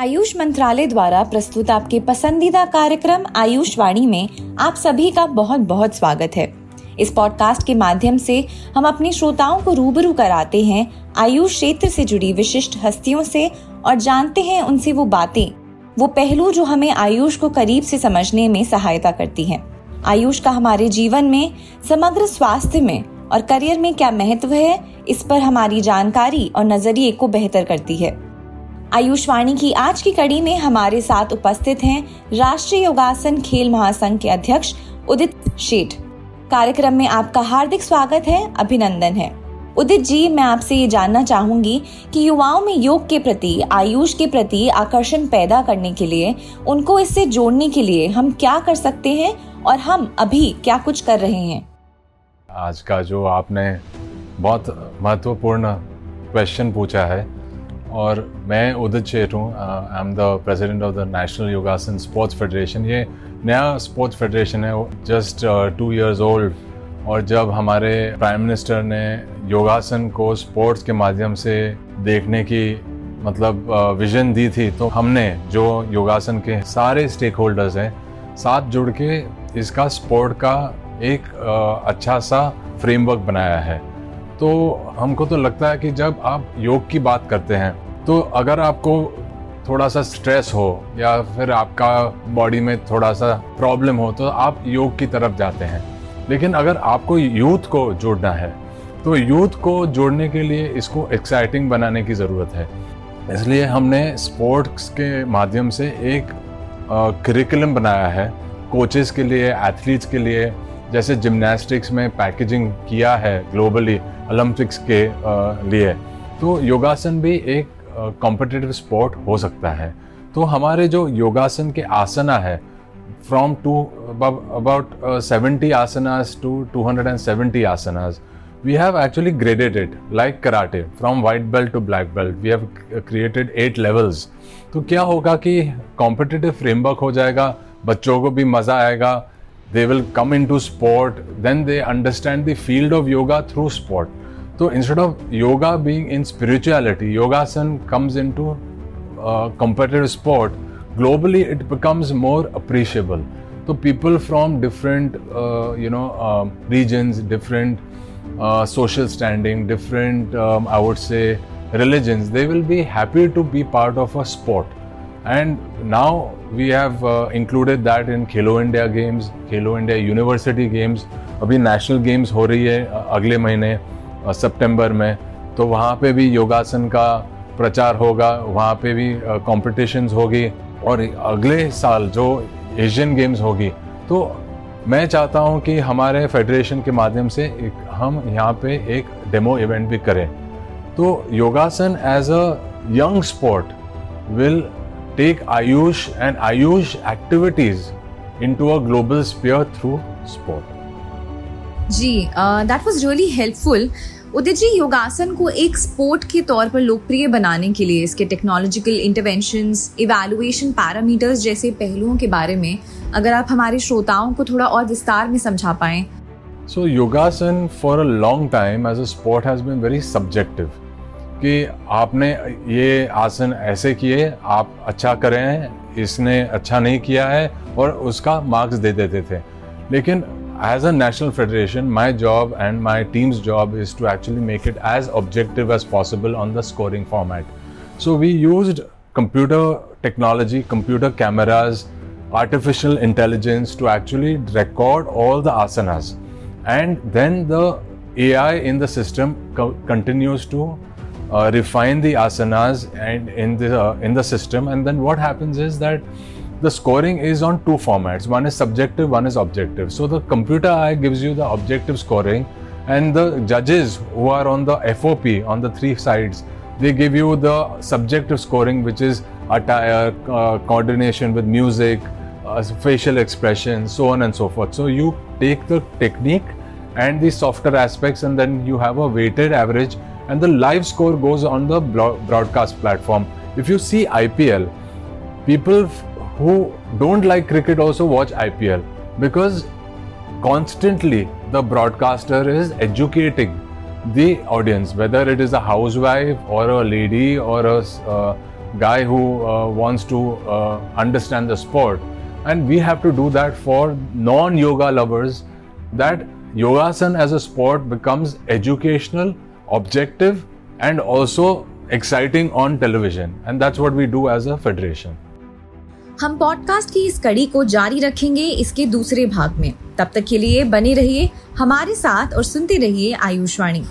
आयुष मंत्रालय द्वारा प्रस्तुत आपके पसंदीदा कार्यक्रम आयुष वाणी में आप सभी का बहुत बहुत स्वागत है इस पॉडकास्ट के माध्यम से हम अपने श्रोताओं को रूबरू कराते हैं, आयुष क्षेत्र से जुड़ी विशिष्ट हस्तियों से और जानते हैं उनसे वो बातें, वो पहलू जो हमें आयुष को करीब से समझने में सहायता करती हैं। आयुष का हमारे जीवन में, समग्र स्वास्थ्य में और करियर में क्या महत्व है, इस पर हमारी जानकारी और नज़रिए को बेहतर करती है आयुष्वाणी की आज की कड़ी में हमारे साथ उपस्थित हैं राष्ट्रीय योगासन खेल महासंघ के अध्यक्ष उदित शेठ। कार्यक्रम में आपका हार्दिक स्वागत है, अभिनंदन है। उदित जी, मैं आपसे ये जानना चाहूँगी कि युवाओं में योग के प्रति, आयुष के प्रति आकर्षण पैदा करने के लिए, उनको इससे जोड़ने के लिए हम क्या कर सकते हैं और हम अभी क्या कुछ कर रहे हैं? आज का जो आपने बहुत महत्वपूर्ण क्वेश्चन पूछा है और मैं उदित शेठ हूँ I am the president of the national Yogasana sports federation ये नया स्पोर्ट्स फेडरेशन है जस्ट टू इयर्स ओल्ड और जब हमारे प्राइम मिनिस्टर ने योगासन को स्पोर्ट्स के माध्यम से देखने की मतलब विजन uh, दी थी तो हमने जो योगासन के सारे स्टेक होल्डर्स हैं साथ जुड़ के इसका स्पोर्ट का एक uh, अच्छा सा फ्रेमवर्क बनाया है। तो हमको तो लगता है कि जब आप योग की बात करते हैं तो अगर आपको थोड़ा सा स्ट्रेस हो या फिर आपका बॉडी में थोड़ा सा प्रॉब्लम हो तो आप योग की तरफ़ जाते हैं। लेकिन अगर आपको यूथ को जोड़ना है तो यूथ को जोड़ने के लिए इसको एक्साइटिंग बनाने की ज़रूरत है। इसलिए हमने स्पोर्ट्स के माध्यम से एक करिकुलम बनाया है कोचेस के लिए एथलीट्स के लिए जैसे जिम्नास्टिक्स में पैकेजिंग किया है ग्लोबली ओलंपिक्स के लिए तो योगासन भी एक कॉम्पिटिटिव स्पोर्ट हो सकता है। तो हमारे जो योगासन के आसना है from to about seventy asanas to two hundred and seventy asanas we have actually it like karate from white belt to black belt we have created eight levels तो क्या होगा कि कॉम्पिटिटिव फ्रेमवर्क हो जाएगा, बच्चों को भी मज़ा आएगा they will come into sport then they understand the field of yoga through sport. So instead of yoga being in spirituality yogasan comes into uh, competitive sport. Globally it becomes more appreciable. So people from different uh, you know uh, regions different uh, social standing different um, i would say religions they will be happy to be part of a sport and now we have uh, included that in Khelo India Games, Khelo India University Games. अभी national games हो रही है अगले महीने सितंबर में। तो वहाँ पे भी योगासन का प्रचार होगा वहाँ पे भी कॉम्पिटिशन्स होगी। और अगले साल जो एशियन गेम्स होगी तो मैं चाहता हूँ कि हमारे फेडरेशन के माध्यम से एक हम यहाँ पे एक डेमो इवेंट भी करें। तो yogasana as a young sport will take Ayush and Ayush activities into a global sphere through sport. Ji that was really helpful Udit ji yogasana को एक स्पोर्ट के तौर पर लोकप्रिय बनाने के लिए इसके टेक्नोलॉजिकल इंटरवेंशंस इवैल्यूएशन पैरामीटर्स जैसे पहलुओं के बारे में अगर आप हमारे श्रोताओं को थोड़ा और विस्तार में समझा पाएँ। So yogasana for a long time as a sport has been very subjective कि आपने ये आसन ऐसे किए, आप अच्छा करें इसने अच्छा नहीं किया है और उसका मार्क्स दे देते थे। लेकिन as a national federation my job and my team's job is to actually make it as objective as possible on the scoring format so we use computer technology computer cameras artificial intelligence to actually record all the asanas. And then the AI in the system co- continues to uh, refine the asanas and in the uh, in the system. And then what happens is that the scoring is on two formats. One is subjective one is objective. So the computer eye gives you the objective scoring and the judges who are on the fop on the three sides they give you the subjective scoring which is attire uh, coordination with music uh, facial expression so on and so forth. So you take the technique and the softer aspects and then you have a weighted average and the live score goes on the broadcast platform. If you see IPL, people who don't like cricket also watch IPL because constantly the broadcaster is educating the audience, whether it is a housewife or a lady or a uh, guy who uh, wants to uh, understand the sport and we have to do that for non yoga lovers that yogasan as a sport becomes educational objective and also exciting on television and that's what we do as a federation हम podcast की इस कड़ी को जारी रखेंगे इसके दूसरे भाग में। तब तक के लिए बने रहिए हमारे साथ और सुनते रहिए आयुषवाणी